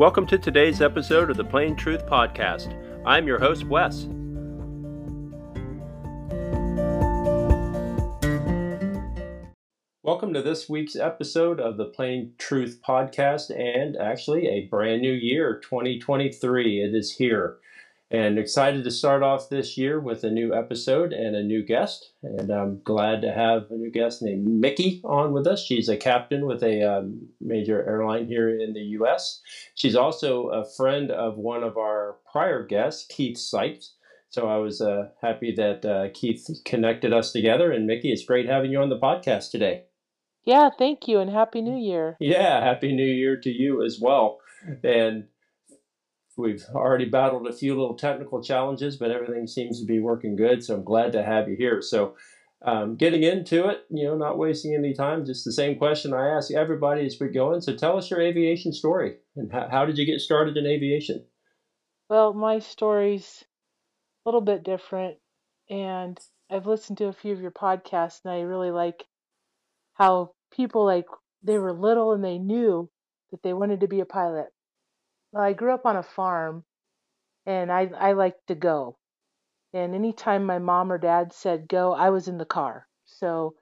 Welcome to today's episode of the Plain Truth Podcast. I'm your host, Wes. Welcome to this week's episode of the Plain Truth Podcast, and actually a brand new year, 2023. It is here. And excited to start off this year with a new episode and a new guest. And I'm glad to have a new guest named Mickey on with us. She's a captain with a um, major airline here in the U.S. She's also a friend of one of our prior guests, Keith Sykes. So I was uh, happy that uh, Keith connected us together. And Mickey, it's great having you on the podcast today. Yeah, thank you, and Happy New Year. Yeah, Happy New Year to you as well. And we've already battled a few little technical challenges, but everything seems to be working good. So I'm glad to have you here. So, um, getting into it, you know, not wasting any time, just the same question I ask everybody as we go in. So, tell us your aviation story and how, how did you get started in aviation? Well, my story's a little bit different, and I've listened to a few of your podcasts, and I really like how people like they were little and they knew that they wanted to be a pilot. Well, I grew up on a farm and I I liked to go. And anytime my mom or dad said go, I was in the car. So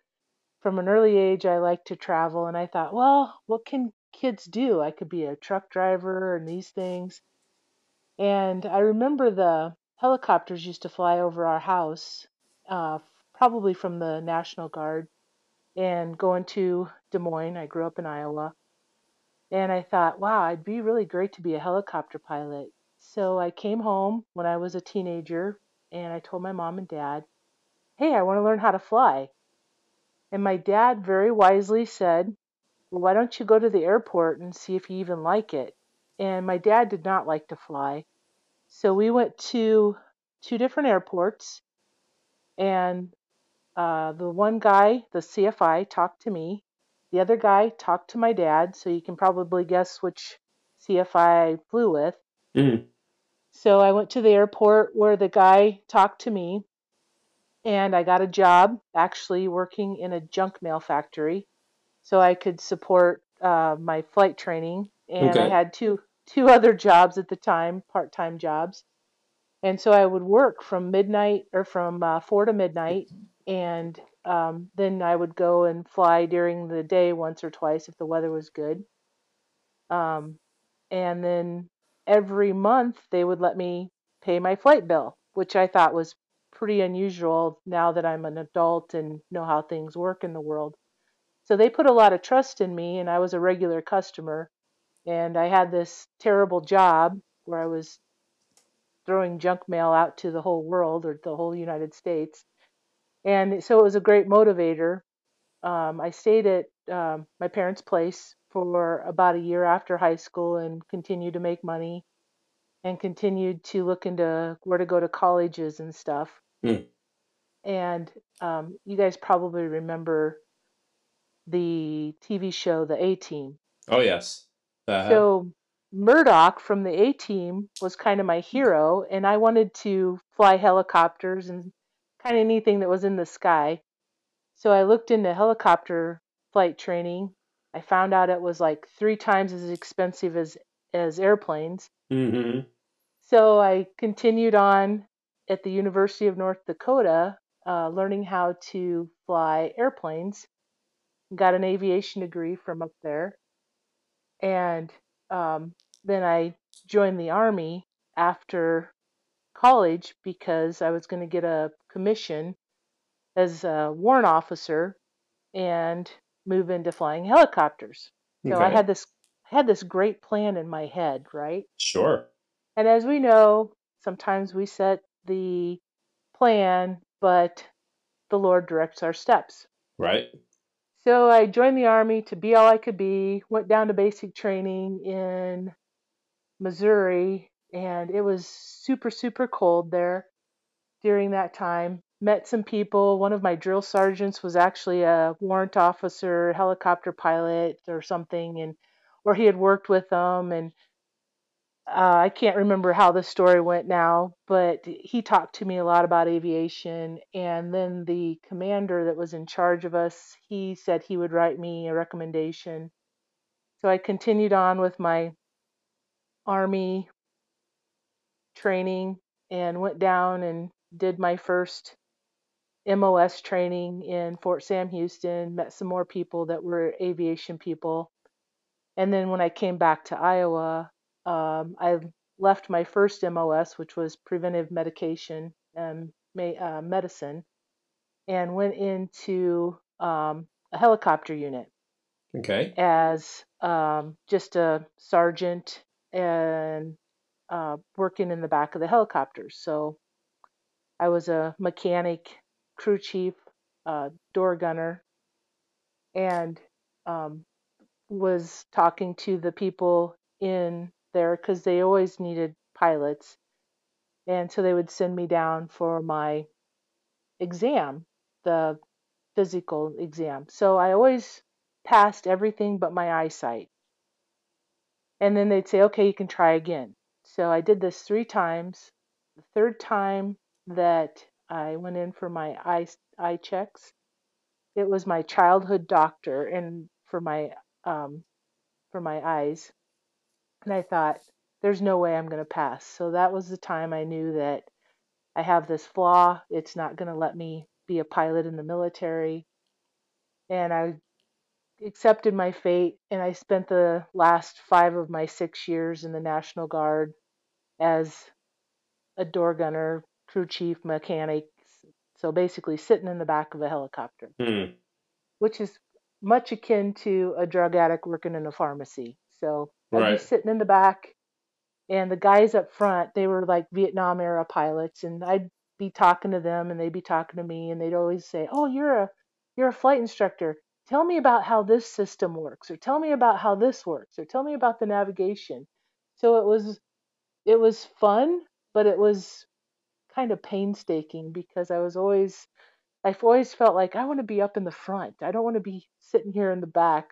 from an early age I liked to travel and I thought, well, what can kids do? I could be a truck driver and these things. And I remember the helicopters used to fly over our house, uh, probably from the National Guard, and going to Des Moines. I grew up in Iowa. And I thought, wow, it'd be really great to be a helicopter pilot. So I came home when I was a teenager and I told my mom and dad, hey, I want to learn how to fly. And my dad very wisely said, well, why don't you go to the airport and see if you even like it? And my dad did not like to fly. So we went to two different airports and uh, the one guy, the CFI, talked to me the other guy talked to my dad, so you can probably guess which CFI I flew with. Mm-hmm. So I went to the airport where the guy talked to me, and I got a job actually working in a junk mail factory, so I could support uh, my flight training. And okay. I had two two other jobs at the time, part time jobs, and so I would work from midnight or from uh, four to midnight, and um, then I would go and fly during the day once or twice if the weather was good. Um, and then every month they would let me pay my flight bill, which I thought was pretty unusual now that I'm an adult and know how things work in the world. So they put a lot of trust in me, and I was a regular customer. And I had this terrible job where I was throwing junk mail out to the whole world or the whole United States and so it was a great motivator. Um, I stayed at um, my parents' place for about a year after high school and continued to make money and continued to look into where to go to colleges and stuff. Mm. And um, you guys probably remember the TV show The A Team. Oh, yes. Uh-huh. So Murdock from the A Team was kind of my hero, and I wanted to fly helicopters and kind of anything that was in the sky. So I looked into helicopter flight training. I found out it was like three times as expensive as as airplanes. Mm-hmm. So I continued on at the University of North Dakota, uh, learning how to fly airplanes. Got an aviation degree from up there, and um, then I joined the Army after college because I was going to get a commission as a warrant officer and move into flying helicopters. So okay. I had this had this great plan in my head, right? Sure. And as we know, sometimes we set the plan, but the Lord directs our steps. Right. So I joined the army to be all I could be, went down to basic training in Missouri and it was super super cold there during that time met some people one of my drill sergeants was actually a warrant officer helicopter pilot or something and or he had worked with them and uh, I can't remember how the story went now, but he talked to me a lot about aviation. And then the commander that was in charge of us, he said he would write me a recommendation. So I continued on with my Army training and went down and did my first MOS training in Fort Sam Houston, met some more people that were aviation people. And then when I came back to Iowa, um, I left my first MOS, which was preventive medication and uh, medicine, and went into um, a helicopter unit. Okay. As um, just a sergeant and uh, working in the back of the helicopters. So I was a mechanic, crew chief, uh, door gunner, and um, was talking to the people in there because they always needed pilots. And so they would send me down for my exam, the physical exam. So I always passed everything but my eyesight. And then they'd say, okay, you can try again. So I did this three times. The third time that I went in for my eye, eye checks, it was my childhood doctor and for my um, for my eyes. And I thought, there's no way I'm going to pass. So that was the time I knew that I have this flaw. It's not going to let me be a pilot in the military. And I accepted my fate and I spent the last five of my six years in the National Guard as a door gunner, crew chief, mechanic. So basically sitting in the back of a helicopter, hmm. which is much akin to a drug addict working in a pharmacy. So I'd Right. be sitting in the back and the guys up front, they were like Vietnam era pilots and I'd be talking to them and they'd be talking to me and they'd always say, "Oh, you're a you're a flight instructor. Tell me about how this system works or tell me about how this works or tell me about the navigation." So it was it was fun, but it was kind of painstaking because I was always I've always felt like I want to be up in the front. I don't want to be sitting here in the back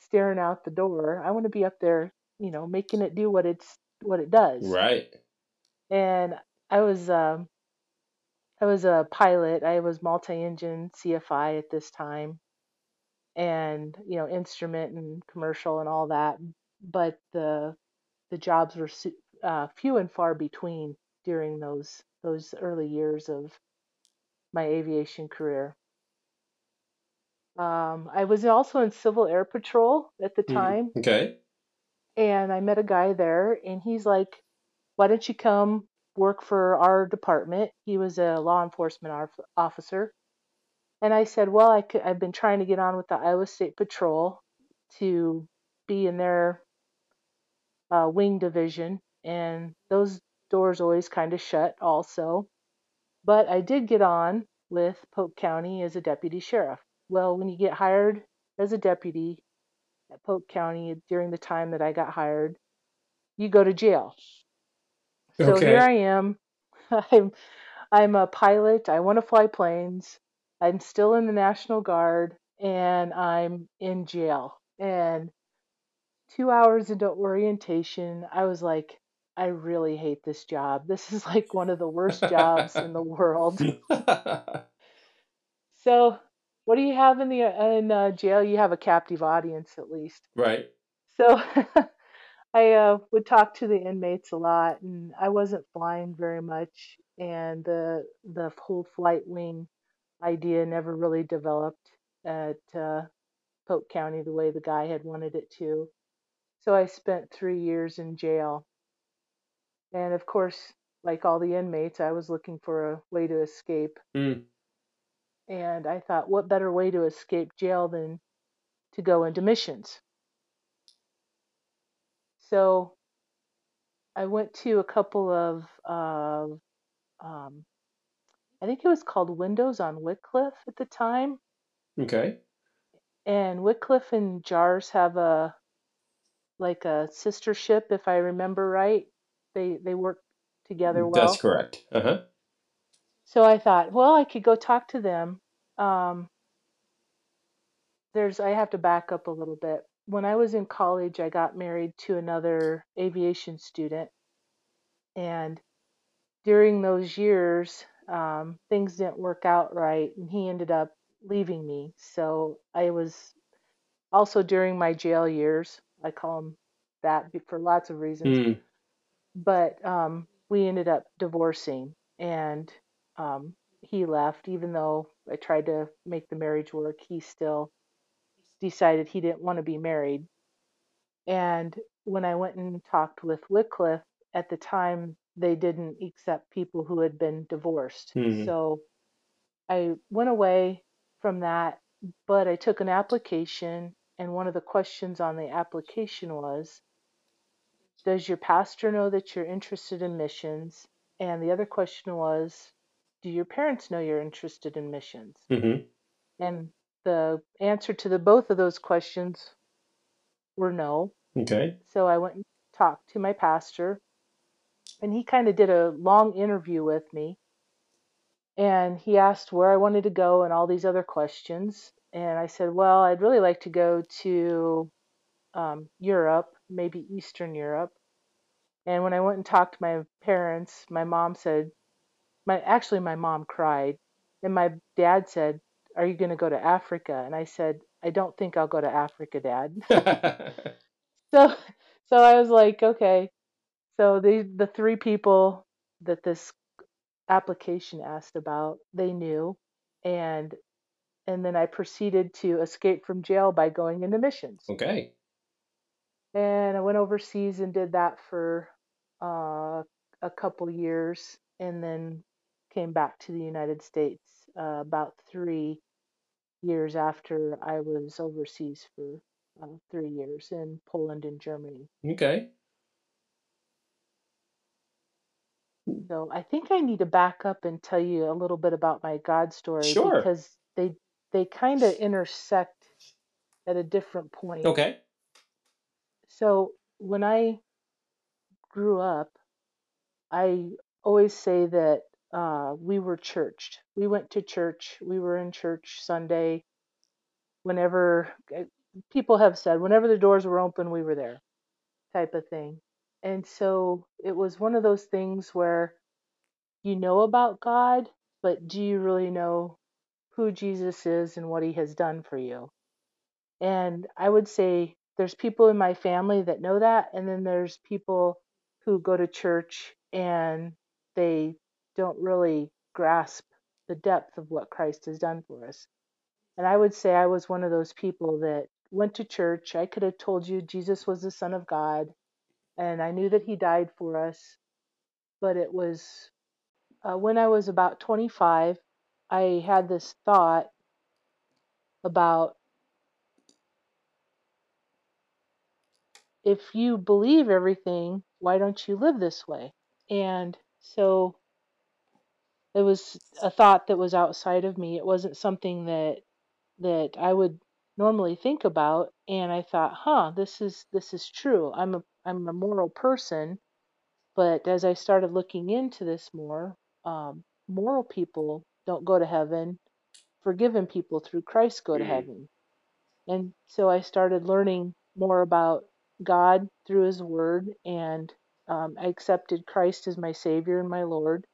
staring out the door. I want to be up there, you know, making it do what it's what it does. Right. And I was um I was a pilot. I was multi-engine CFI at this time and, you know, instrument and commercial and all that, but the the jobs were uh, few and far between during those those early years of my aviation career. Um, I was also in Civil Air Patrol at the Hmm. time, Okay. and I met a guy there, and he's like, "Why don't you come work for our department?" He was a law enforcement officer, and I said, "Well, I could, I've been trying to get on with the Iowa State Patrol to be in their uh, wing division, and those doors always kind of shut, also." But I did get on with Polk County as a deputy sheriff. Well, when you get hired as a deputy at Polk County during the time that I got hired, you go to jail. So Okay. here I am. I'm I'm a pilot. I want to fly planes. I'm still in the National Guard and I'm in jail. And 2 hours into orientation, I was like I really hate this job. This is like one of the worst jobs in the world. So, what do you have in the in uh, jail? You have a captive audience at least. right. So, I uh, would talk to the inmates a lot, and I wasn't flying very much, and the the whole flight wing idea never really developed at uh, Polk County the way the guy had wanted it to. So I spent three years in jail, and of course, like all the inmates, I was looking for a way to escape. Hmm. And I thought, what better way to escape jail than to go into missions? So I went to a couple of, uh, um, I think it was called Windows on Wycliffe at the time. Okay. And Wycliffe and JAARS have a like a sister ship, if I remember right. They they work together well. That's correct. Uh huh. So I thought, well, I could go talk to them. Um, there's I have to back up a little bit. When I was in college, I got married to another aviation student, and during those years, um, things didn't work out right, and he ended up leaving me. So I was also during my jail years. I call them that for lots of reasons. Hmm. But um, we ended up divorcing, and um, he left. Even though I tried to make the marriage work, he still decided he didn't want to be married. And when I went and talked with Wycliffe at the time, they didn't accept people who had been divorced. Hmm. So I went away from that, but I took an application, and one of the questions on the application was Does your pastor know that you're interested in missions? And the other question was Do your parents know you're interested in missions? Mm-hmm. And the answer to the both of those questions were no. Okay. So I went and talked to my pastor, and he kind of did a long interview with me. And he asked where I wanted to go and all these other questions. And I said, Well, I'd really like to go to um, Europe, maybe Eastern Europe. And when I went and talked to my parents, my mom said, my actually my mom cried, and my dad said, "Are you going to go to Africa?" And I said, "I don't think I'll go to Africa, Dad." so so I was like, okay. So the the three people that this application asked about, they knew, and and then I proceeded to escape from jail by going into missions. okay. And I went overseas and did that for uh, a couple years, and then came back to the United States uh, about three years after I was overseas for uh, three years in Poland and Germany. Okay. So I think I need to back up and tell you a little bit about my God story Sure. because they they kind of intersect at a different point. Okay. So when I grew up, I always say that uh, we were churched. We went to church. We were in church Sunday. Whenever eh, people have said, whenever the doors were open, we were there, type of thing. And so it was one of those things where you know about God, but do you really know who Jesus is and what he has done for you? And I would say there's people in my family that know that, and then there's people who go to church and they don't really grasp the depth of what Christ has done for us. And I would say I was one of those people that went to church. I could have told you Jesus was the Son of God, and I knew that He died for us. But it was uh, when I was about 25, I had this thought about if you believe everything, why don't you live this way? And so it was a thought that was outside of me. It wasn't something that that I would normally think about and I thought, "Huh, this is this is true. I'm a I'm a moral person." But as I started looking into this more, um, moral people don't go to heaven. Forgiven people through Christ go to Mm. heaven. And so I started learning more about God through His Word, and um, I accepted Christ as my Savior and my Lord.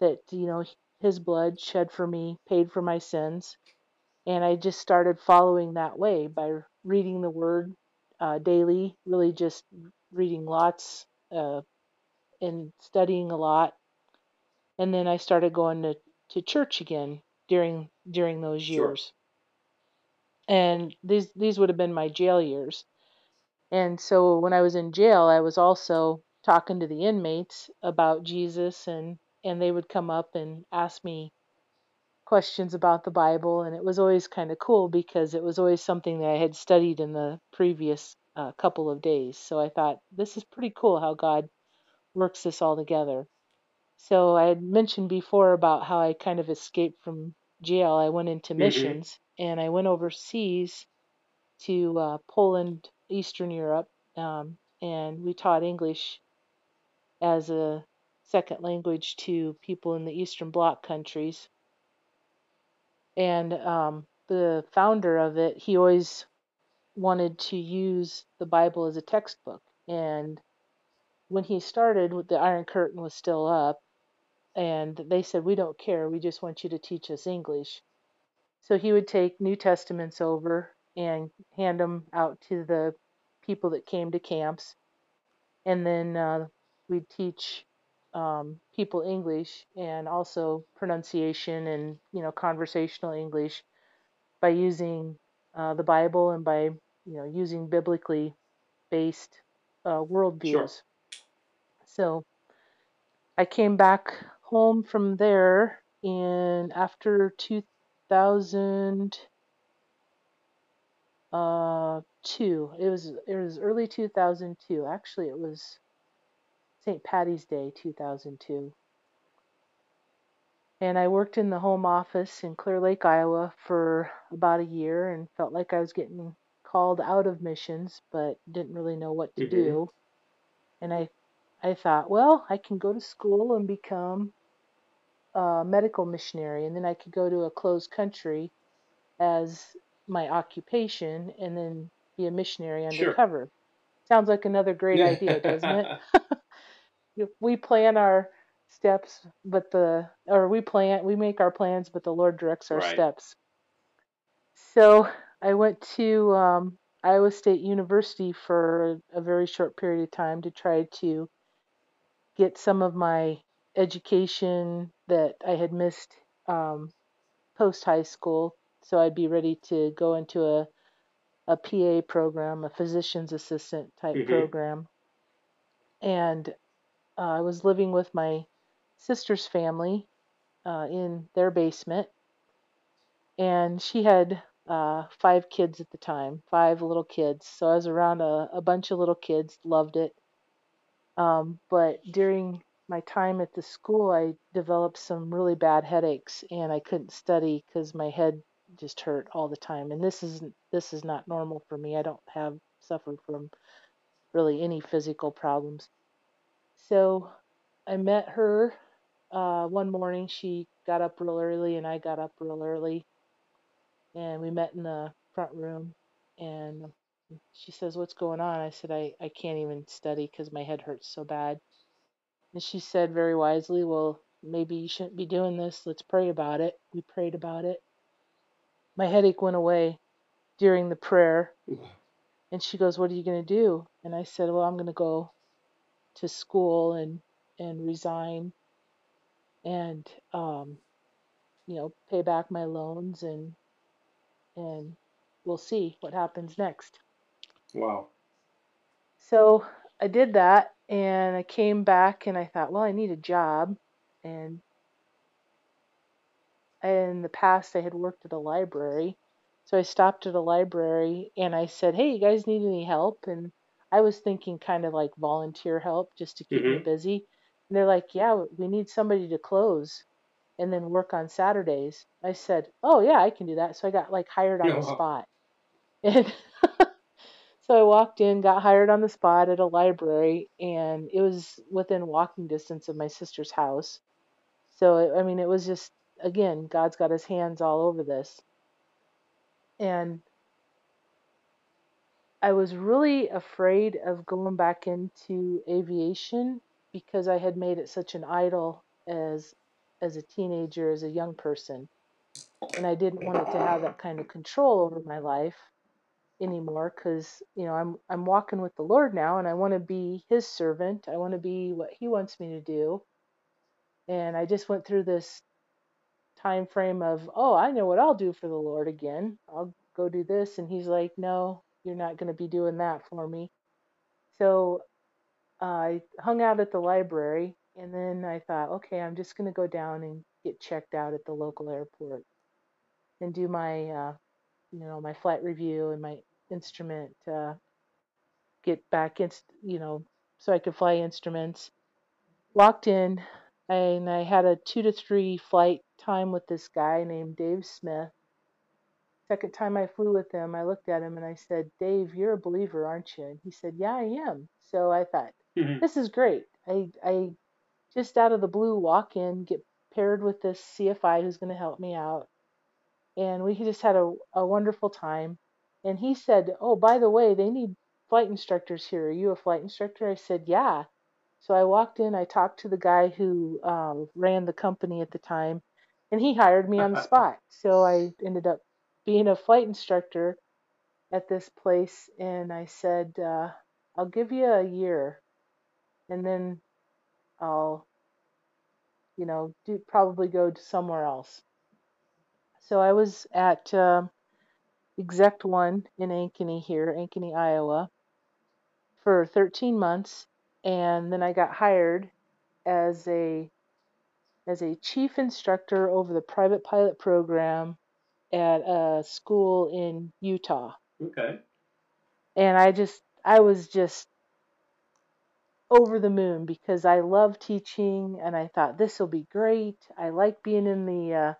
That you know His blood shed for me paid for my sins, and I just started following that way by reading the Word uh, daily. Really, just reading lots uh, and studying a lot, and then I started going to, to church again during during those Sure. years. And these these would have been my jail years. And so when I was in jail, I was also talking to the inmates about Jesus and and they would come up and ask me questions about the Bible and it was always kind of cool because it was always something that I had studied in the previous uh, couple of days. So I thought this is pretty cool how God works this all together. So I had mentioned before about how I kind of escaped from jail. I went into Mhm. missions and I went overseas to uh, Poland, Eastern Europe, um, and we taught English as a second language to people in the Eastern Bloc countries. And um, the founder of it, he always wanted to use the Bible as a textbook. And when he started, the Iron Curtain was still up, and they said, We don't care, we just want you to teach us English. So he would take New Testaments over and hand them out to the people that came to camps. And then uh, we'd teach um, people English and also pronunciation and you know conversational English by using uh, the Bible and by you know using biblically based uh, worldviews. Sure. So I came back home from there and after 2000 uh two. It was it was early 2002. Actually, it was St. Patty's Day 2002. And I worked in the home office in Clear Lake, Iowa for about a year and felt like I was getting called out of missions, but didn't really know what to mm-hmm. do. And I I thought, well, I can go to school and become a medical missionary and then I could go to a closed country as my occupation and then be a missionary undercover. Sure. Sounds like another great idea, doesn't it? we plan our steps, but the or we plan we make our plans, but the Lord directs our right. steps. So I went to um, Iowa State University for a, a very short period of time to try to get some of my education that I had missed um, post high school, so I'd be ready to go into a a PA program, a physician's assistant type mm-hmm. program. And uh, I was living with my sister's family uh, in their basement. And she had uh, five kids at the time, five little kids. So I was around a, a bunch of little kids, loved it. Um, but during my time at the school, I developed some really bad headaches and I couldn't study because my head just hurt all the time. And this isn't this is not normal for me. I don't have suffer from really any physical problems. So I met her uh, one morning. She got up real early and I got up real early. And we met in the front room and she says, What's going on? I said, I, I can't even study because my head hurts so bad. And she said very wisely, Well, maybe you shouldn't be doing this. Let's pray about it. We prayed about it my headache went away during the prayer. And she goes, What are you going to do? And I said, Well, I'm going to go to school and, and resign and, um, you know, pay back my loans and, and we'll see what happens next. Wow. So I did that and I came back and I thought, well, I need a job. And in the past I had worked at a library. So I stopped at a library and I said, "Hey, you guys need any help?" And I was thinking kind of like volunteer help just to keep mm-hmm. me busy. And they're like, "Yeah, we need somebody to close and then work on Saturdays." I said, "Oh, yeah, I can do that." So I got like hired on the spot. And so I walked in, got hired on the spot at a library and it was within walking distance of my sister's house. So I mean, it was just again, God's got his hands all over this. And I was really afraid of going back into aviation because I had made it such an idol as as a teenager, as a young person. And I didn't want it to have that kind of control over my life anymore cuz you know, I'm I'm walking with the Lord now and I want to be his servant. I want to be what he wants me to do. And I just went through this time frame of, oh, I know what I'll do for the Lord again. I'll go do this. And he's like, no, you're not going to be doing that for me. So uh, I hung out at the library and then I thought, okay, I'm just going to go down and get checked out at the local airport and do my, uh, you know, my flight review and my instrument, uh, get back in, you know, so I could fly instruments. Walked in, and I had a two to three flight time with this guy named Dave Smith. Second time I flew with him, I looked at him and I said, Dave, you're a believer, aren't you? And he said, Yeah, I am. So I thought, mm-hmm. this is great. I, I just out of the blue walk in, get paired with this CFI who's going to help me out. And we just had a, a wonderful time. And he said, Oh, by the way, they need flight instructors here. Are you a flight instructor? I said, Yeah. So I walked in, I talked to the guy who um, ran the company at the time, and he hired me on the spot. So I ended up being a flight instructor at this place, and I said, uh, I'll give you a year. And then I'll, you know, do probably go to somewhere else. So I was at uh, Exec One in Ankeny here, Ankeny, Iowa, for 13 months, and then I got hired as a as a chief instructor over the private pilot program at a school in Utah. Okay. And I just I was just over the moon because I love teaching and I thought this will be great. I like being in the uh,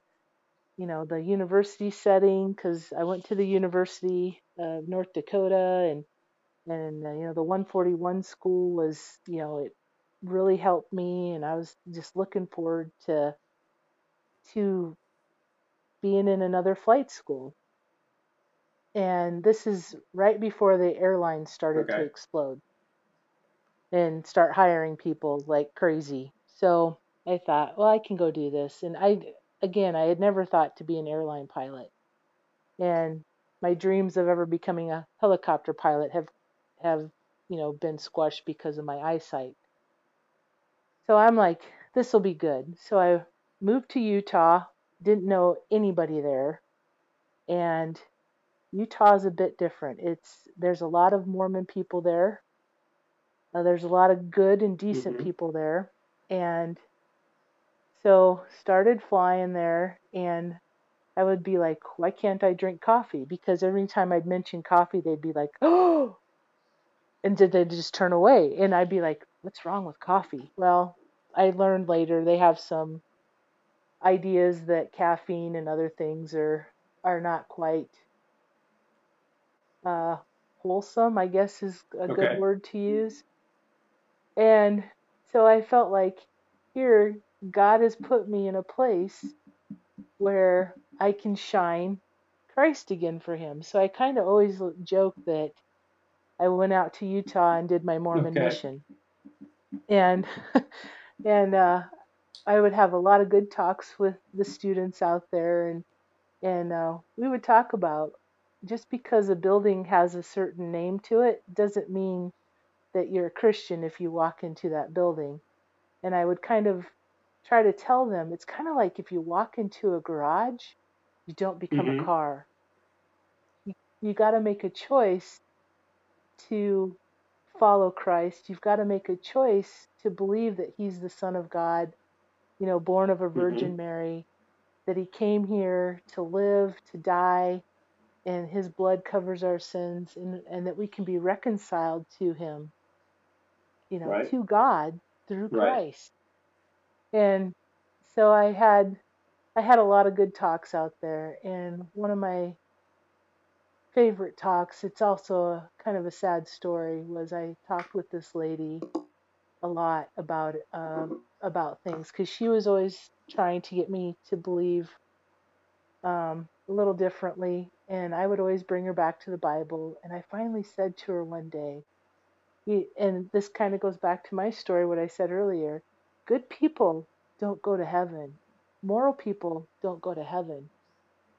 you know the university setting because I went to the University of North Dakota and and uh, you know the 141 school was you know it really helped me and I was just looking forward to to being in another flight school. And this is right before the airlines started Okay. to explode and start hiring people like crazy. So I thought, well, I can go do this. And I, again, I had never thought to be an airline pilot. And my dreams of ever becoming a helicopter pilot have, have, you know, been squashed because of my eyesight. So I'm like, this will be good. So I moved to Utah, didn't know anybody there. And Utah is a bit different. It's there's a lot of Mormon people there. Uh, there's a lot of good and decent Mhm. people there, and so started flying there. And I would be like, why can't I drink coffee? Because every time I'd mention coffee, they'd be like, oh, and did they just turn away? And I'd be like, what's wrong with coffee? Well, I learned later they have some ideas that caffeine and other things are are not quite uh, wholesome, I guess is a Okay. good word to use. And so I felt like here, God has put me in a place where I can shine Christ again for Him. So I kind of always joke that I went out to Utah and did my Mormon Okay. mission. And and uh, I would have a lot of good talks with the students out there, and and uh, we would talk about just because a building has a certain name to it doesn't mean that you're a Christian if you walk into that building. And I would kind of try to tell them it's kind of like if you walk into a garage, you don't become Mhm. a car. You, you got to make a choice to follow Christ. You've got to make a choice to believe that He's the Son of God, you know, born of a mm-hmm. Virgin Mary, that He came here to live, to die, and His blood covers our sins, and, and that we can be reconciled to Him, you know, Right. to God through Right. Christ. And so I had I had a lot of good talks out there, and one of my favorite talks, it's also a kind of a sad story, was I talked with this lady a lot about um, about things because she was always trying to get me to believe um, a little differently, and I would always bring her back to the Bible. And I finally said to her one day, and this kind of goes back to my story, what I said earlier good people don't go to heaven, moral people don't go to heaven.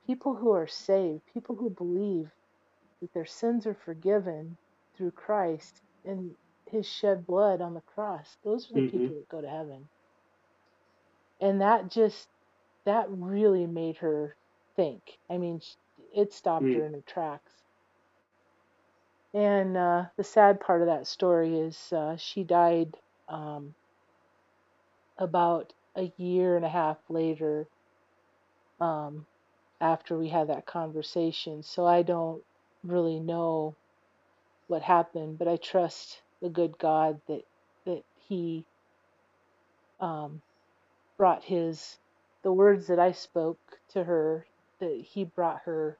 People who are saved, people who believe that their sins are forgiven through Christ and his shed blood on the cross, those are the Mhm. people that go to heaven. And that just, that really made her think. I mean, it stopped Mm. her in her tracks. And uh, the sad part of that story is uh, she died um, about a year and a half later um, after we had that conversation. So I don't really know what happened, but I trust the good God that that He um, brought His the words that I spoke to her that He brought her,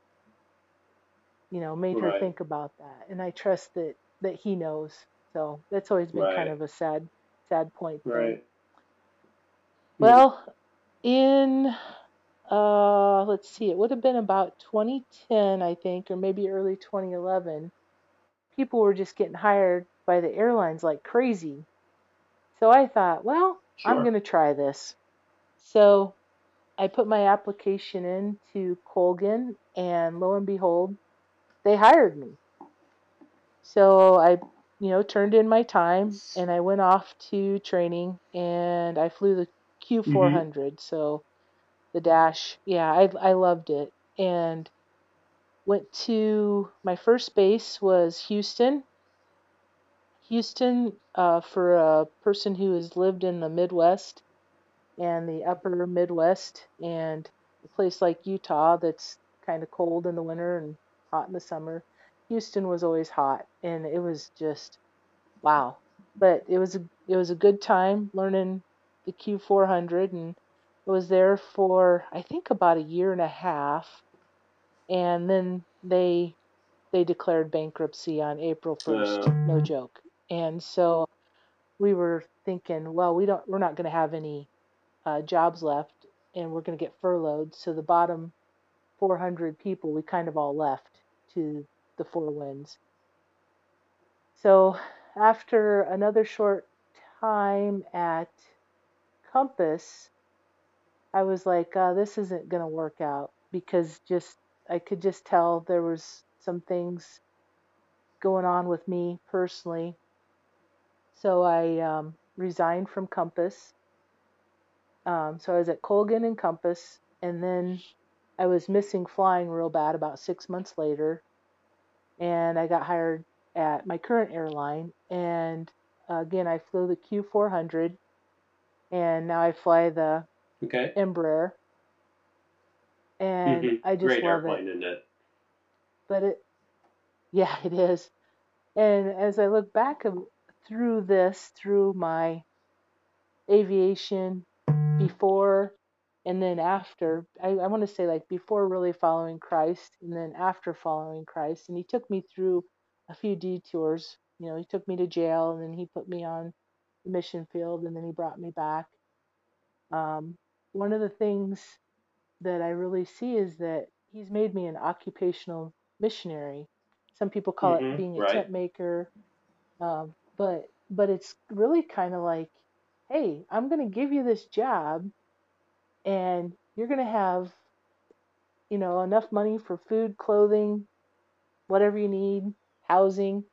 you know, made her think about that, and I trust that that He knows. So that's always been Right. kind of a sad sad point. Right. Well, in uh, let's see, it would have been about 2010, I think, or maybe early 2011. People were just getting hired by the airlines like crazy. So I thought, well, I'm going to try this. So I put my application in to Colgan, and lo and behold, they hired me. So I you know, turned in my time and I went off to training and I flew the Q400. Mm-hmm. So the dash, yeah, I I loved it and went to my first base was Houston. Houston, uh, for a person who has lived in the Midwest and the upper Midwest and a place like Utah that's kind of cold in the winter and hot in the summer. Houston was always hot and it was just wow. But it was a it was a good time learning the Q400 and I was there for I think about a year and a half and then they they declared bankruptcy on April 1st. Uh, No joke. And so we were thinking, well, we don't we're not going to have any uh, jobs left and we're going to get furloughed. So the bottom 400 people, we kind of all left to the four winds. So after another short time at Compass, I was like, uh, this isn't going to work out because just I could just tell there was some things going on with me personally. So I um, resigned from Compass. Um, so I was at Colgan and Compass, and then I was missing flying real bad about six months later, and I got hired at my current airline. And again, I flew the Q400, and now I fly the okay. Embraer, and Mhm. I just Great love it. airplane, isn't it? But it, yeah, it is. And as I look back through this, through my aviation before and then after, I, I want to say like before really following Christ and then after following Christ. And he took me through a few detours. You know, he took me to jail and then he put me on the mission field and then he brought me back. Um, one of the things that I really see is that he's made me an occupational missionary. Some people call it Mhm, being a right. tent maker, um, but but it's really kind of like, hey, I'm going to give you this job, and you're going to have, you know, enough money for food, clothing, whatever you need, housing,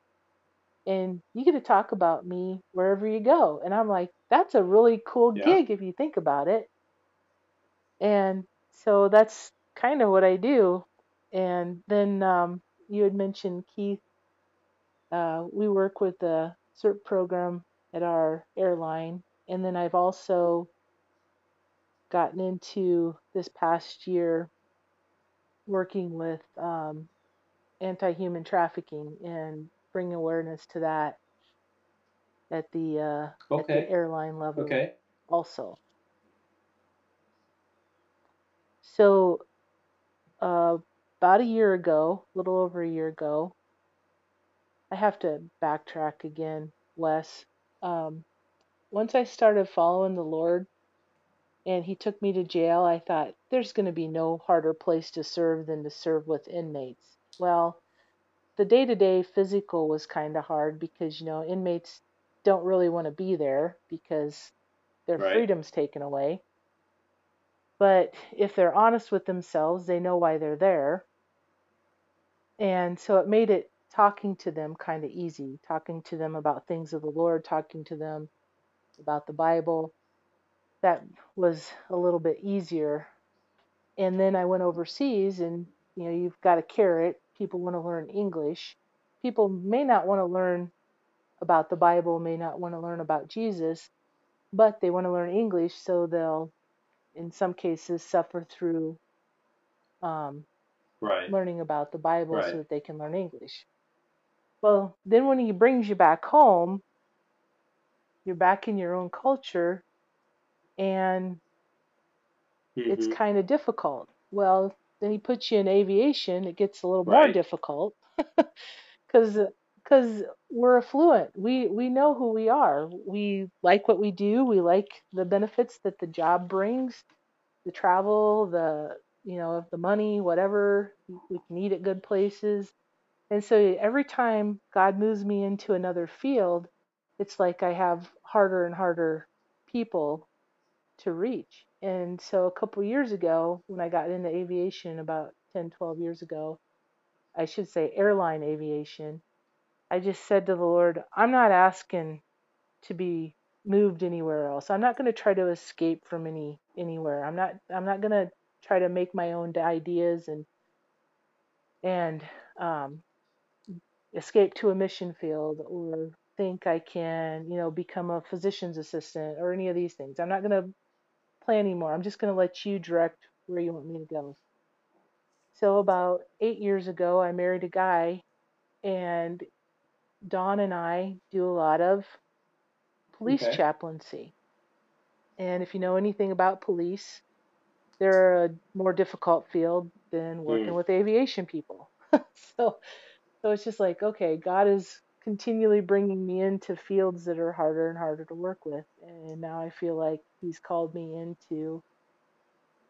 and you get to talk about me wherever you go. And I'm like, that's a really cool Yeah. gig if you think about it. And so that's kind of what I do. And then um, you had mentioned Keith. Uh, we work with the CERT program at our airline, and then I've also gotten into this past year working with um, anti-human trafficking and bring awareness to that at the uh, at the airline level Okay. also. So uh, about a year ago, a little over a year ago, I have to backtrack again, Wes. Um, once I started following the Lord and He took me to jail, I thought there's going to be no harder place to serve than to serve with inmates. Well, the day to day physical was kind of hard because, you know, inmates don't really want to be there because their Right. freedom's taken away. But if they're honest with themselves, they know why they're there. And so it made it talking to them kind of easy, talking to them about things of the Lord, talking to them about the Bible. That was a little bit easier. And then I went overseas, and you know, you've got a carrot. People want to learn English. People may not want to learn about the Bible, may not want to learn about Jesus, but they want to learn English, so they'll, in some cases, suffer through um, Right. learning about the Bible Right. so that they can learn English. Well, then when he brings you back home, you're back in your own culture and it's Mhm. kind of difficult. Well, then he puts you in aviation, it gets a little more difficult cuz cuz we're affluent. We we know who we are. We like what we do. We like the benefits that the job brings, the travel, the you know, the money, whatever. We can eat at good places. And so every time God moves me into another field, it's like I have harder and harder people to reach. And so a couple years ago, when I got into aviation about 10, 12 years ago, I should say airline aviation, I just said to the Lord, I'm not asking to be moved anywhere else. I'm not going to try to escape from any anywhere. I'm not I'm not going to try to make my own ideas and and um, escape to a mission field or think I can, you know, become a physician's assistant or any of these things. I'm not going to plan anymore. I'm just going to let you direct where you want me to go. So about eight years ago, I married a guy, and Don and I do a lot of police Okay. chaplaincy. And if you know anything about police, they're a more difficult field than working Mm. with aviation people. so, so it's just like, okay, God is continually bringing me into fields that are harder and harder to work with, and now I feel like He's called me into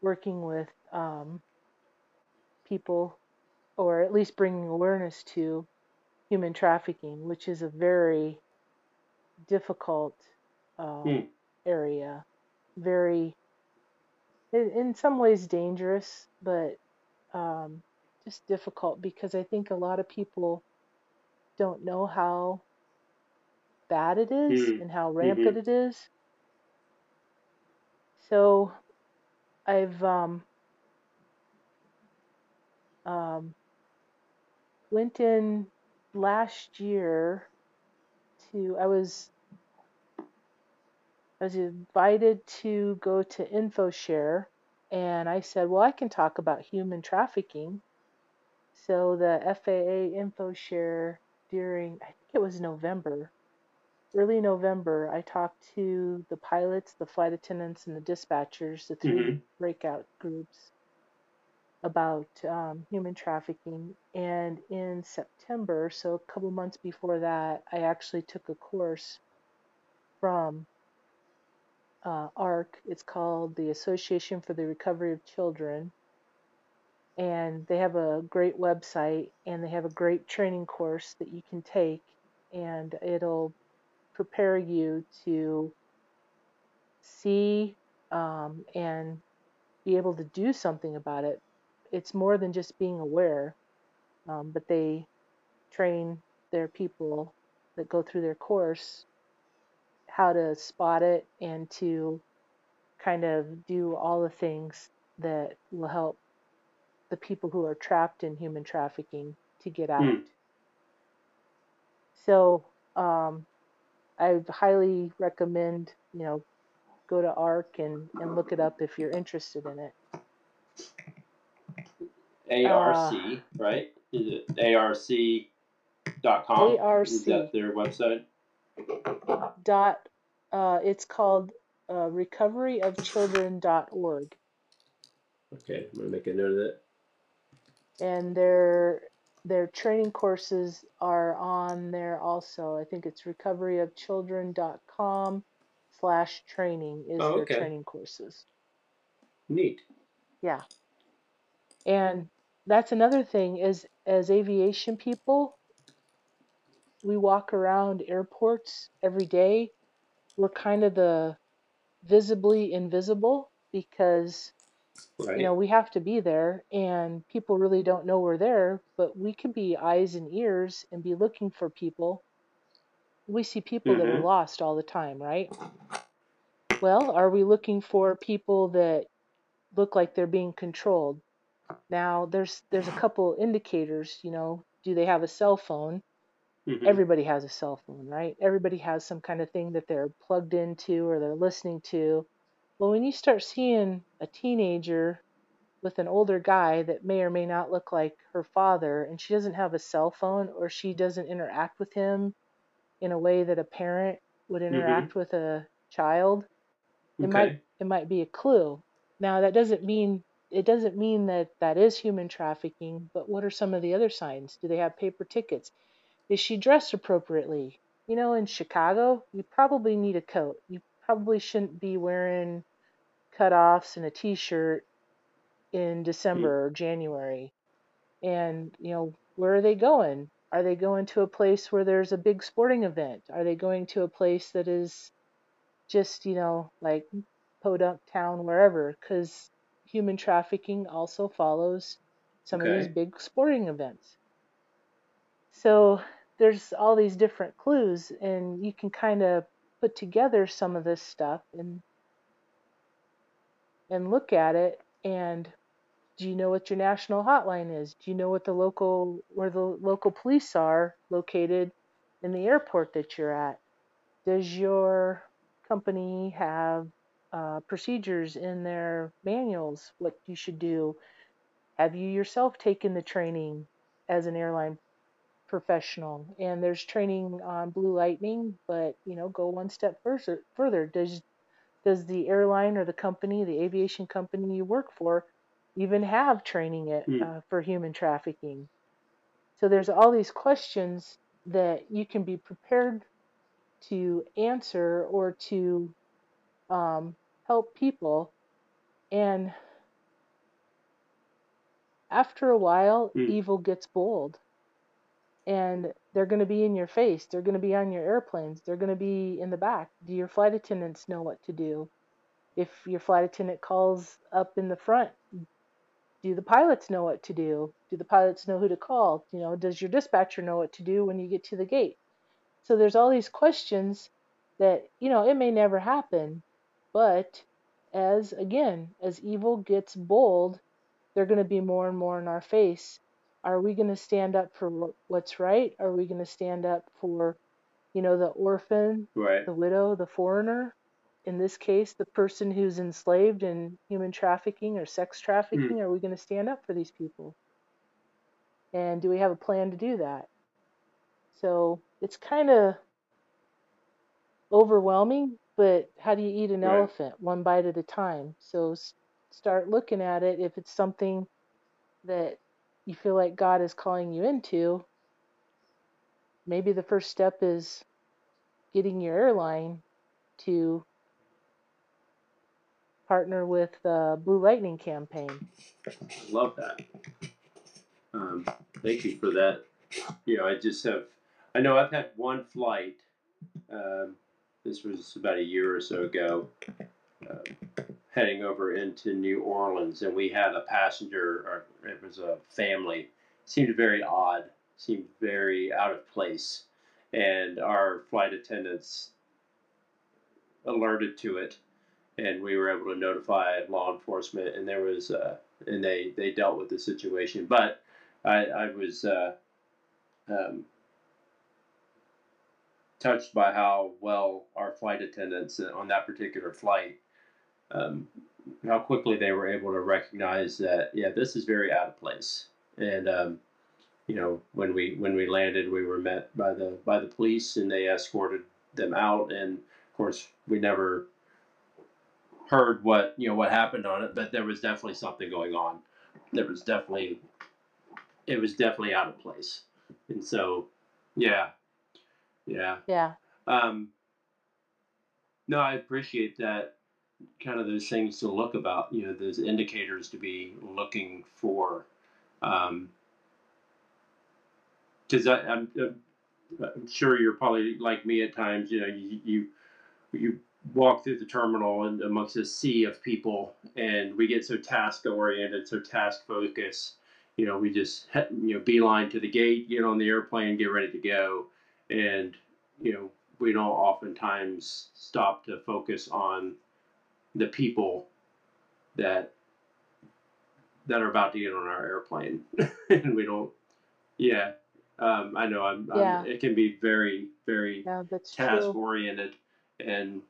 working with um, people, or at least bringing awareness to human trafficking, which is a very difficult um, Mm. area, very in, in some ways dangerous, but um, just difficult because I think a lot of people don't know how bad it is Mm. and how hmm rampant it is. So I've um, um, went in last year to I was I was invited to go to InfoShare and I said, well, I can talk about human trafficking. So the FAA InfoShare during I think it was November, early November, I talked to the pilots, the flight attendants, and the dispatchers, the hmm three breakout groups about um, human trafficking. And in September, so a couple months before that, I actually took a course from uh, ARC. It's called the Association for the Recovery of Children. And they have a great website and they have a great training course that you can take, and it'll prepare you to see um, and be able to do something about it. It's more than just being aware, um, but they train their people that go through their course how to spot it and to kind of do all the things that will help the people who are trapped in human trafficking to get out. Mm. So um, I highly recommend, you know, go to ARC and, and look it up if you're interested in it. ARC, Uh, right? Is it arc.com? Is that their website? dot, uh, it's called uh, recoveryofchildren.org. Okay, I'm gonna make a note of that. and their their training courses are on there also. I think it's recoveryofchildren.com slash training is Oh, their training courses. Neat. Yeah. And that's another thing is as aviation people, we walk around airports every day. We're kind of the visibly invisible because you know we have to be there and people really don't know we're there but we can be eyes and ears and be looking for people. We see people that are mm-hmm. lost all the time right? Well are we looking for people that look like they're being controlled now there's there's a couple indicators you know do they have a cell phone? Hmm everybody has a cell phone right? Everybody has some kind of thing that they're plugged into or they're listening to. Well when you start seeing a teenager with an older guy that may or may not look like her father and she doesn't have a cell phone or she doesn't interact with him in a way that a parent would hmm interact with a child it might it might be a clue. Now that doesn't mean it doesn't mean that that is human trafficking but what are some of the other signs do they have paper tickets is she dressed appropriately you know in chicago you probably need a coat you probably shouldn't be wearing cutoffs and a t-shirt in Mm. December or January. And, you know, where are they going? Are they going to a place where there's a big sporting event? Are they going to a place that is just, you know, like Podunk Town, wherever? Because human trafficking also follows some of these big sporting events. So there's all these different clues, and you can kind of put together some of this stuff and and look at it and do you know what your national hotline is? Do you know what the local where the local police are located in the airport that you're at? Does your company have uh, procedures in their manuals what you should do? Have you yourself taken the training as an airline professional? And there's training on Blue Lightning, but you know, go one step further. Further, does does the airline or the company, the aviation company you work for, even have training it Hmm. uh, for human trafficking? So there's all these questions that you can be prepared to answer or to um, help people. And after a while, Hmm. evil gets bold. And they're going to be in your face. They're going to be on your airplanes. They're going to be in the back. Do your flight attendants know what to do? If your flight attendant calls up in the front, do the pilots know what to do? Do the pilots know who to call? You know, does your dispatcher know what to do when you get to the gate? So there's all these questions that, you know, it may never happen, but as again, as evil gets bold, they're going to be more and more in our face. Are we going to stand up for what's right? Are we going to stand up for, you know, the orphan, Right. the widow, the foreigner? In this case, the person who's enslaved in human trafficking or sex hmm. trafficking, are we going to stand up for these people? And do we have a plan to do that? So it's kind of overwhelming, but how do you eat an Right. elephant? One bite at a time. So s- start looking at it. If it's something that you feel like God is calling you into, maybe the first step is getting your airline to partner with the Blue Lightning campaign. I love that. Um, thank you for that. You know, I just have, I know I've had one flight. Um, this was about a year or so ago, uh, heading over into New Orleans, and we had a passenger, or it was a family, seemed very odd, seemed very out of place, and our flight attendants alerted to it and we were able to notify law enforcement, and there was, uh, and they they dealt with the situation. But I I was uh, um, touched by how well our flight attendants on that particular flight, um, how quickly they were able to recognize that yeah this is very out of place, and um, you know when we when we landed we were met by the by the police and they escorted them out, and of course we never heard what you know what happened on it, but there was definitely something going on. There was definitely it was definitely out of place, and so yeah, yeah. Yeah. Um, no, I appreciate that kind of those things to look about. You know, those indicators to be looking for. Um, because I'm, I'm sure you're probably like me at times. You know, you you you walk through the terminal and amongst a sea of people, and we get so task oriented, so task focused. You know, we just you know beeline to the gate, get on the airplane, get ready to go, and you know we don't oftentimes stop to focus on the people that that are about to get on our airplane, and we don't. Yeah, um, I know. I'm, Yeah. I'm. It can be very, very Yeah, task oriented and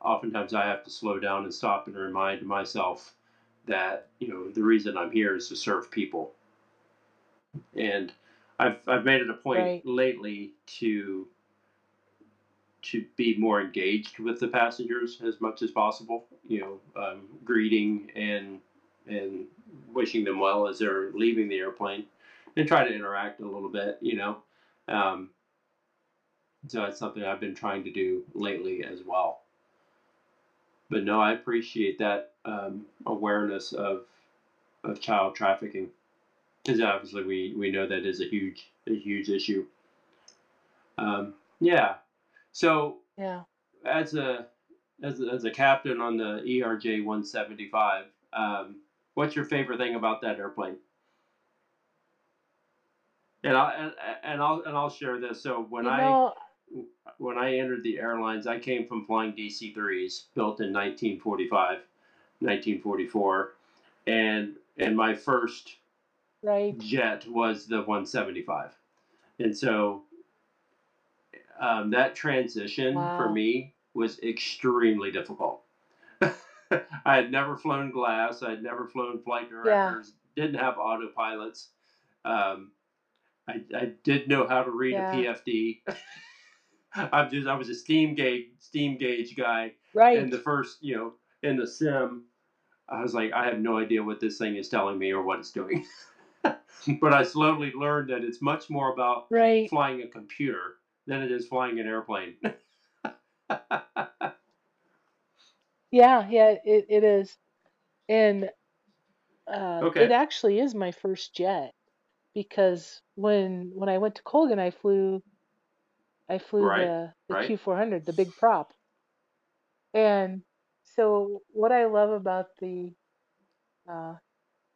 oftentimes I have to slow down and stop and remind myself that you know the reason I'm here is to serve people and I've I've made it a point Right. lately to to be more engaged with the passengers as much as possible you know um, greeting and and wishing them well as they're leaving the airplane and try to interact a little bit you know um, so that's something I've been trying to do lately as well. But no, I appreciate that um, awareness of of child trafficking because obviously we, we know that is a huge a huge issue. Um, yeah. So Yeah. as a as a, as a captain on the ERJ 175, um, what's your favorite thing about that airplane? And I and, and I'll and I'll share this. So when You I when I entered the airlines, I came from flying DC threes, built in 1945, 1944, and and my first right? jet was the 175, and so um, that transition for me was extremely difficult. I had never flown glass. I had never flown flight Yeah, directors. Didn't have autopilots. Um, I, I did know how to read a PFD. I'm just I was a steam gauge steam gauge guy, and right. the first you know in the sim, I was like I have no idea what this thing is telling me or what it's doing. but I slowly learned that it's much more about Right. flying a computer than it is flying an airplane. Yeah, yeah, it, it is. And uh, it actually is my first jet because when when I went to Colgan, I flew I flew right, the the right. Q400, the big prop. And so what I love about the uh,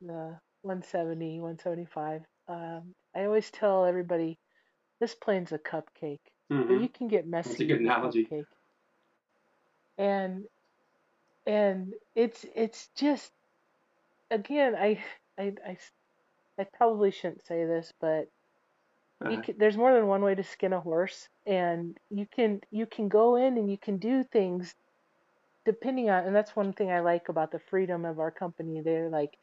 the 170, 175, um, I always tell everybody this plane's a cupcake, but hmm you can get messy. That's a good analogy. cupcake. And and it's it's just again, I I I probably shouldn't say this, but you Uh, can, there's more than one way to skin a horse, and you can you can go in and you can do things depending on, and that's one thing I like about the freedom of our company. They're like,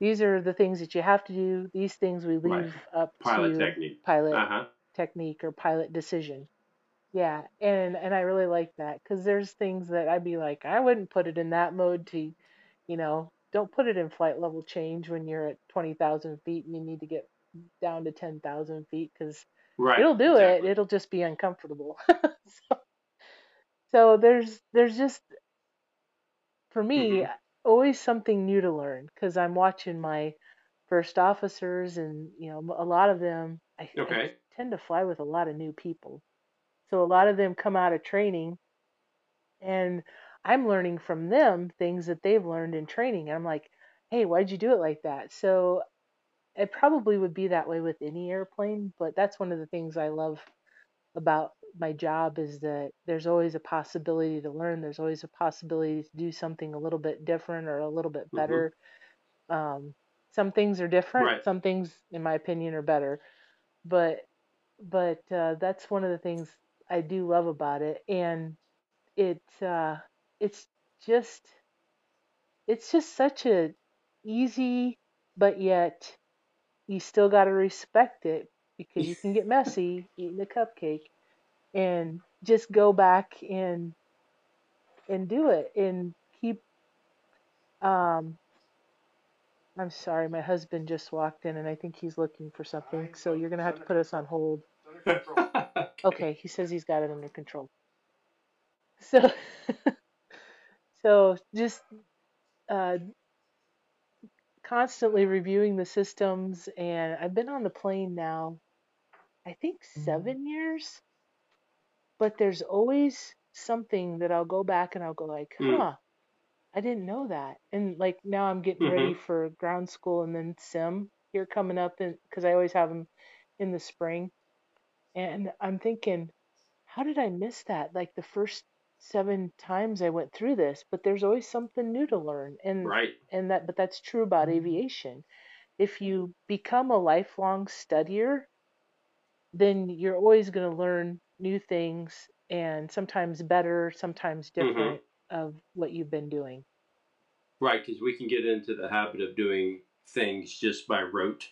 these are the things that you have to do. These things we right. leave up Pilot to technique. pilot Uh huh. technique or pilot decision. Yeah, and and I really like that because there's things that I'd be like, I wouldn't put it in that mode to, you know, don't put it in flight level change when you're at 20,000 feet and you need to get down to 10,000 feet because Right. it'll do it. Exactly. It'll just be uncomfortable. so, so there's there's just for me hmm always something new to learn because I'm watching my first officers and you know a lot of them I, I tend to fly with a lot of new people. So a lot of them come out of training and I'm learning from them things that they've learned in training. And I'm like, hey, why'd you do it like that? So it probably would be that way with any airplane, but that's one of the things I love about my job is that there's always a possibility to learn. There's always a possibility to do something a little bit different or a little bit hmm better. Um, some things are different. Right. Some things, in my opinion, are better. But but uh, that's one of the things I do love about it, and it uh, it's just it's just such a easy, but yet you still got to respect it because you can get messy eating a cupcake and just go back and and do it and keep um I'm sorry, my husband just walked in and I think he's looking for something, so you're gonna have to put us on hold. okay. Okay, he says he's got it under control. So so just uh constantly reviewing the systems and I've been on the plane now I think 7 years, but there's always something that I'll go back and I'll go like, Mm. "Huh, I didn't know that." And like now I'm getting hmm ready for ground school and then sim here coming up and cuz I always have them in the spring and I'm thinking, "How did I miss that?" Like the first 7 times I went through this, but there's always something new to learn and Right. and that but that's true about aviation. If you become a lifelong studier, then you're always going to learn new things and sometimes better, sometimes hmm different of what you've been doing. Right. Because we can get into the habit of doing things just by rote,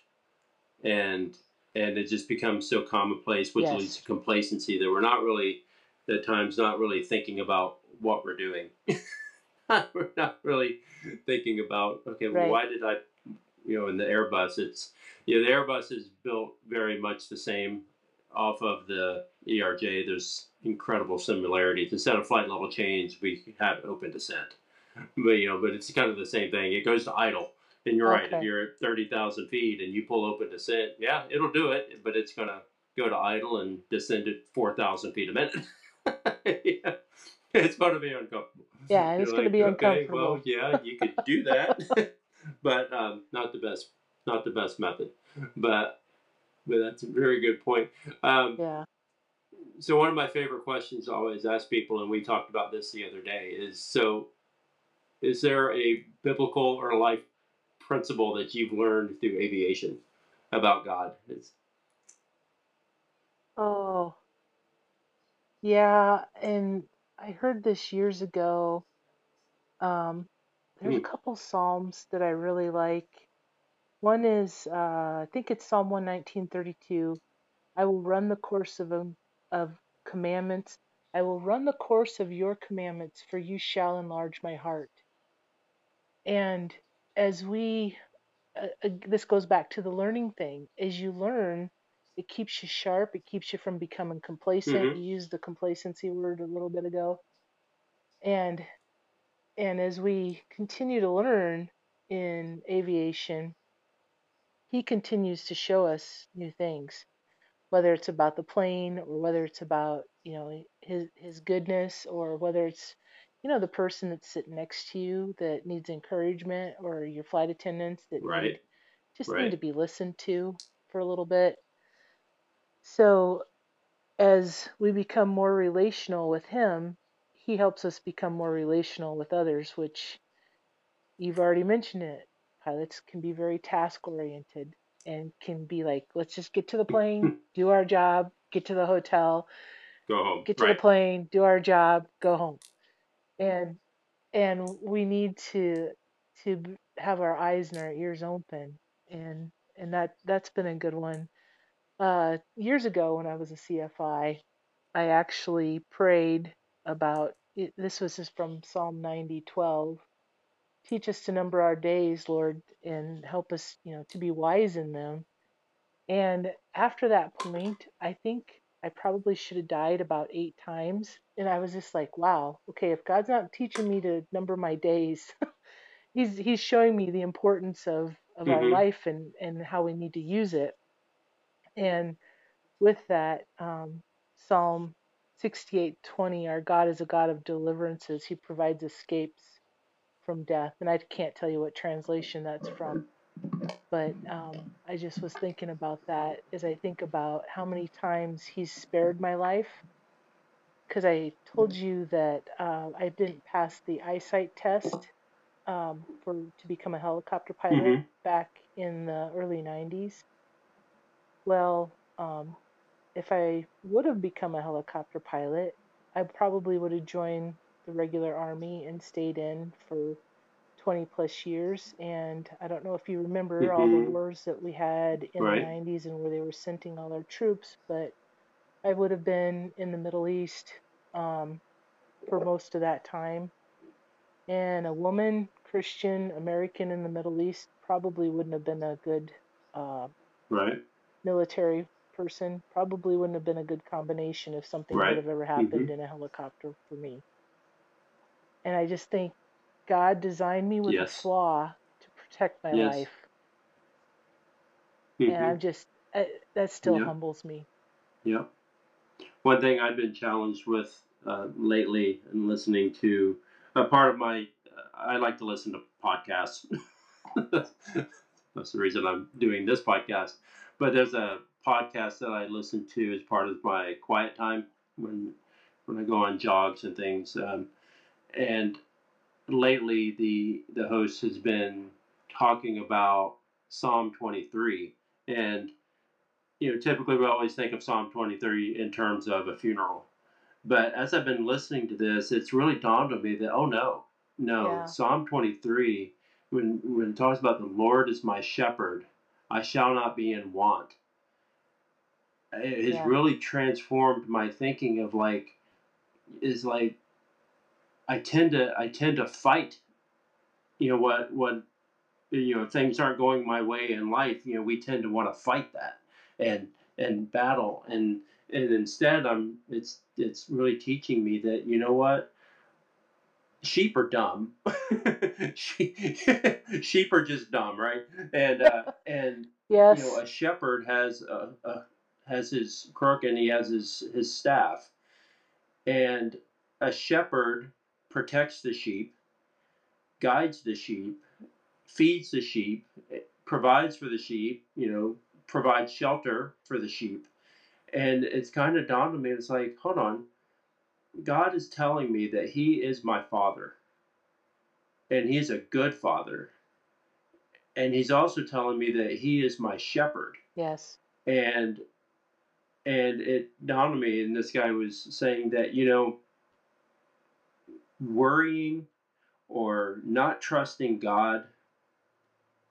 and and it just becomes so commonplace, which leads to complacency that we're not really, at times, not really thinking about what we're doing. we're not really thinking about okay, well, why did I, you know, in the Airbus, it's you know, the Airbus is built very much the same off of the ERJ. There's incredible similarities. Instead of flight level change, we have open descent. But you know, but it's kind of the same thing. It goes to idle. And you're right. If you're at thirty thousand feet and you pull open descent, yeah, it'll do it, but it's gonna go to idle and descend at four thousand feet a minute. yeah. It's gonna be uncomfortable. Yeah, You're it's going to like, be okay, well, yeah, you could do that, but um, not the best, not the best method. But but that's a very good point. Um, Yeah. So one of my favorite questions I always ask people, and we talked about this the other day, is so is there a biblical or life principle that you've learned through aviation about God? It's, Oh, yeah. And I heard this years ago. Um, there's a hmm, couple Psalms that I really like. One is, uh, I think it's Psalm 119:32. I will run the course of of commandments. I will run the course of your commandments, for you shall enlarge my heart. And as we, uh, uh, this goes back to the learning thing. As you learn, it keeps you sharp. It keeps you from becoming complacent. hmm You used the complacency word a little bit ago. And and as we continue to learn in aviation, he continues to show us new things, whether it's about the plane or whether it's about, you know, his his goodness or whether it's, you know, the person that's sitting next to you that needs encouragement or your flight attendants that need right, just need to be listened to for a little bit. So as we become more relational with him, he helps us become more relational with others, which you've already mentioned it. Pilots can be very task oriented and can be like, let's just get to the plane, do our job, get to the hotel, Go home. get to the plane, do our job, go home. And and we need to to have our eyes and our ears open and and that that's been a good one. Uh years ago when I was a CFI, I actually prayed about it, this was just from Psalm 90:12 Teach us to number our days, Lord, and help us, you know, to be wise in them. And after that point, I think I probably should have died about eight times. And I was just like, wow, okay, if God's not teaching me to number my days, He's He's showing me the importance of of our hmm life and and how we need to use it. And with that, um, Psalm 68:20, our God is a God of deliverances. He provides escapes from death. And I can't tell you what translation that's from, but um, I just was thinking about that as I think about how many times He's spared my life. Because I told you that uh, I didn't pass the eyesight test um, for to become a helicopter pilot hmm back in the early 90s. Well, um, if I would have become a helicopter pilot, I probably would have joined the regular army and stayed in for 20 plus years. And I don't know if you remember all the hmm wars that we had in the 90s and where they were sending all their troops, but I would have been in the Middle East um, for most of that time. And a woman, Christian, American in the Middle East probably wouldn't have been a good uh, Right. military person, probably wouldn't have been a good combination if something would have ever hmm happened in a helicopter for me. And I just think God designed me with a flaw to protect my Yes. life. And hmm I'm just, I, that still Yeah. humbles me. Yeah. One thing I've been challenged with uh, lately and listening to a part of my, I like to listen to podcasts. That's the reason I'm doing this podcast. But there's a podcast that I listen to as part of my quiet time when when I go on jogs and things. Um, and lately, the the host has been talking about Psalm 23, and you know, typically we always think of Psalm 23 in terms of a funeral. But as I've been listening to this, it's really dawned on me that, oh no, no, Yeah. Psalm 23, when, when it talks about the Lord is my shepherd, I shall not be in want, it has Yeah. really transformed my thinking of like, is like, I tend to, I tend to fight, you know, what, what, you know, things aren't going my way in life, you know, we tend to want to fight that and and battle. And and instead I'm it's it's really teaching me that you know what? Sheep are dumb. Sheep, sheep are just dumb right? And uh, and you know a shepherd has a, a has his crook and he has his his staff. And a shepherd protects the sheep guides the sheep feeds the sheep, provides for the sheep, you know, provides shelter for the sheep. And it's kind of dawned on me. It's like, hold on, God is telling me that He is my Father, and He's a good Father, and He's also telling me that He is my shepherd. Yes. And and it dawned on me, and this guy was saying that you know, worrying or not trusting God,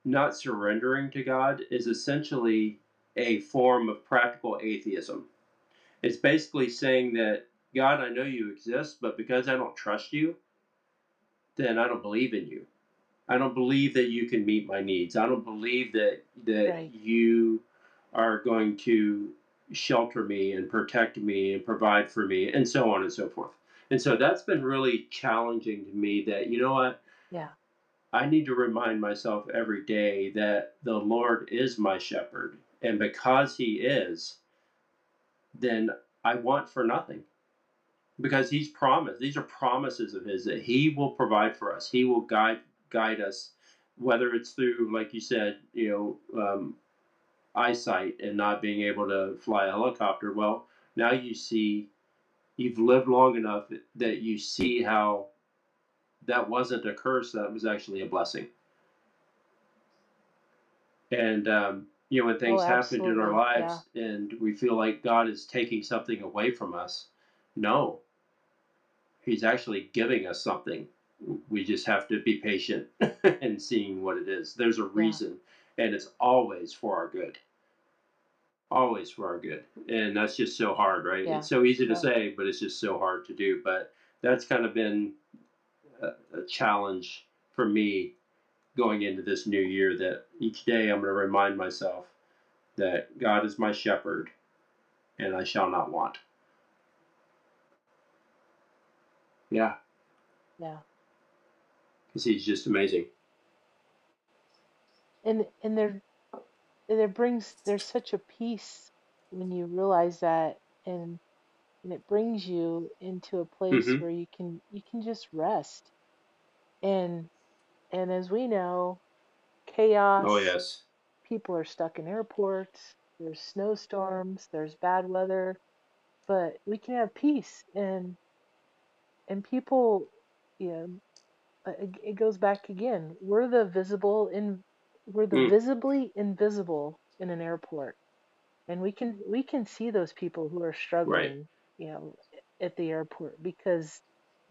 not surrendering to God, is essentially a form of practical atheism. It's basically saying that God, I know you exist, but because I don't trust you, then I don't believe in you. I don't believe that you can meet my needs. I don't believe that that Right. you are going to shelter me and protect me and provide for me and so on and so forth. And so that's been really challenging to me that you know what? Yeah. I need to remind myself every day that the Lord is my shepherd and because he is then I want for nothing because he's promised these are promises of his that he will provide for us he will guide guide us whether it's through like you said you know um, eyesight and not being able to fly a helicopter well now you see you've lived long enough that you see how that wasn't a curse that was actually a blessing and um, you know when things Oh, happen in our absolutely. Yeah. lives and we feel like god is taking something away from us no he's actually giving us something. We just have to be patient and seeing what it is. There's a Yeah. reason, and it's always for our good. Always for our good. And that's just so hard, right? Yeah. It's so easy to Yeah. say, but it's just so hard to do. But that's kind of been a, a challenge for me going into this new year that each day I'm going to remind myself that God is my shepherd and I shall not want. Yeah, Yeah. because he's just amazing. And and there there brings there's such a peace when you realize that and and it brings you into a place hmm where you can you can just rest. And and as we know, chaos Oh, yes. people are stuck in airports, there's snowstorms, there's bad weather, but we can have peace and and people you know it it goes back again. We're the visible in we're the Mm, visibly invisible in an airport. And we can we can see those people who are right, struggling, you know, at the airport because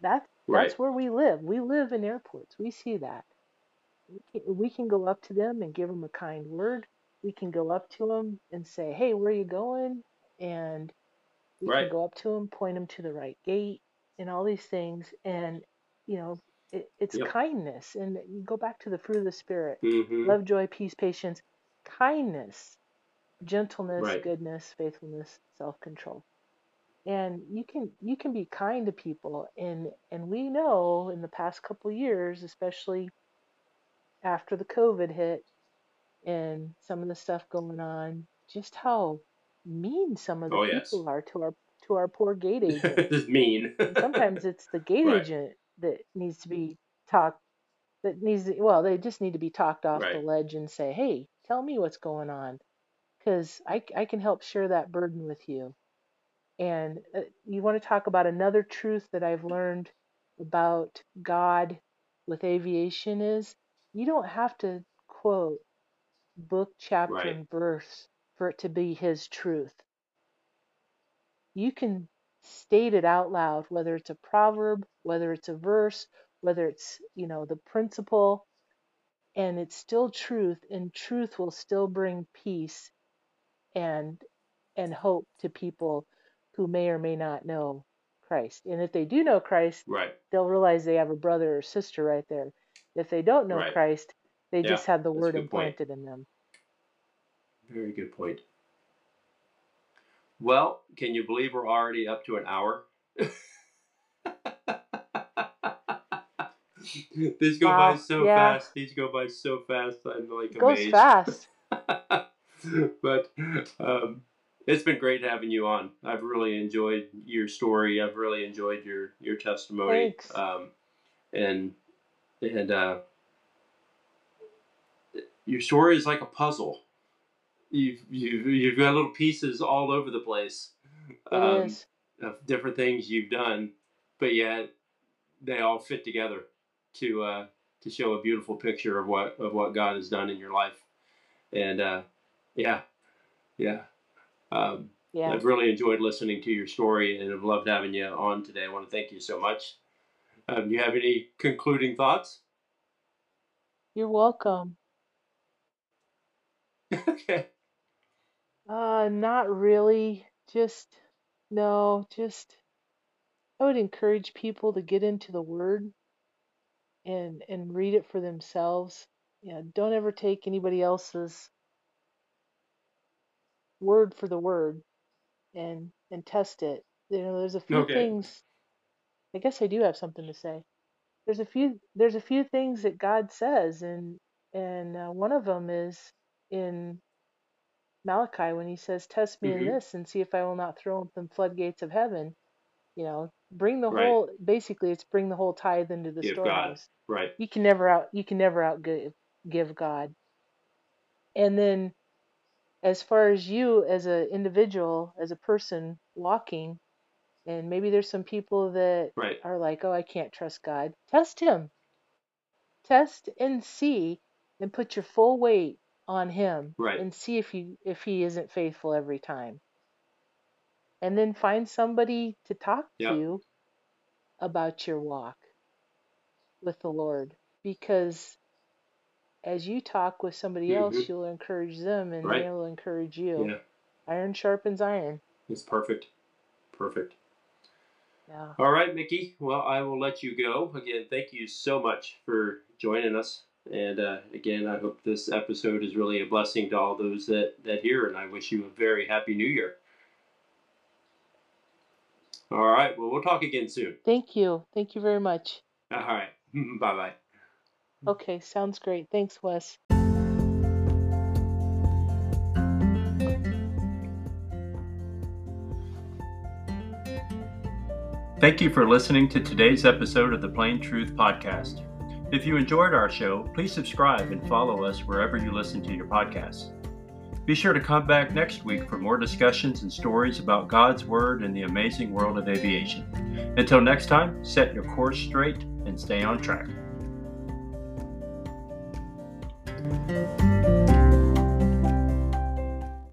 that's right, that's where we live. We live in airports. We see that. We can, we can go up to them and give them a kind word. We can go up to them and say, "Hey, where are you going?" And we can go up to them, point them to the right gate, and all these things. And you know, it, it's Yep. kindness. And you go back to the fruit of the spirit: hmm love, joy, peace, patience, kindness, gentleness, Right, goodness, faithfulness, self-control. And you can you can be kind to people. And and we know in the past couple of years, especially after the COVID hit and some of the stuff going on, just how mean some of the oh, yes. people are to our to our poor gate agent. It's mean. Sometimes it's the gate Right, agent that needs to be talked that needs to, well, they just need to be talked off the ledge and say, "Hey, tell me what's going on cuz I I can help share that burden with you." And uh, you want to talk about another truth that I've learned about God with aviation is you don't have to quote book, chapter, right, and verse for it to be His truth. You can state it out loud, whether it's a proverb, whether it's a verse, whether it's, you know, the principle, and it's still truth, and truth will still bring peace and and hope to people who may or may not know Christ. And if they do know Christ, right, they'll realize they have a brother or sister right there. If they don't know right. Christ, they Yeah, just have the word good point. implanted in them. Very good point. Well, can you believe we're already up to an hour? These go by so Yeah, fast. These go by so fast. I'm like it goes fast. but um, it's been great having you on. I've really enjoyed your story. I've really enjoyed your your testimony. Thanks. Um, and and uh, your story is like a puzzle. You've, you've you've got little pieces all over the place um, of different things you've done, but yet they all fit together to uh, to show a beautiful picture of what of what God has done in your life. And uh, yeah, yeah. Um, Yeah. I've really enjoyed listening to your story and I've loved having you on today. I want to thank you so much. Um, do you have any concluding thoughts? You're welcome. okay. Uh, not really. Just, no, just, I would encourage people to get into the Word and and read it for themselves. Yeah, don't ever take anybody else's word for the word and and test it. You know, there's a few Okay. things. I guess I do have something to say. There's a few there's a few things that God says, and and uh, one of them is in Malachi when He says, "Test me in Mhm. this and see if I will not throw open the floodgates of heaven." You know, bring the Right. whole. Basically, it's bring the whole tithe into the Give God. storehouse. Right. You can never out. You can never out give, give God. And then, as far as you as an individual, as a person walking, and maybe there's some people that Right. are like, "Oh, I can't trust God." Test Him. Test and see, and put your full weight on Him, Right. and see if you if He isn't faithful every time. And then find somebody to talk Yep. to about your walk with the Lord, because as you talk with somebody else, Mhm. you'll encourage them, and Right. they'll encourage you. Yeah. Iron sharpens iron. It's perfect. Perfect. Yeah. All right, Mickey. Well, I will let you go. Again, thank you so much for joining us. And uh, again, I hope this episode is really a blessing to all those that, that hear, and I wish you a very happy new year. All right. Well, we'll talk again soon. Thank you. Thank you very much. All right. bye bye. Okay, sounds great. Thanks, Wes. Thank you for listening to today's episode of the Plain Truth Podcast. If you enjoyed our show, please subscribe and follow us wherever you listen to your podcasts. Be sure to come back next week for more discussions and stories about God's Word and the amazing world of aviation. Until next time, set your course straight and stay on track.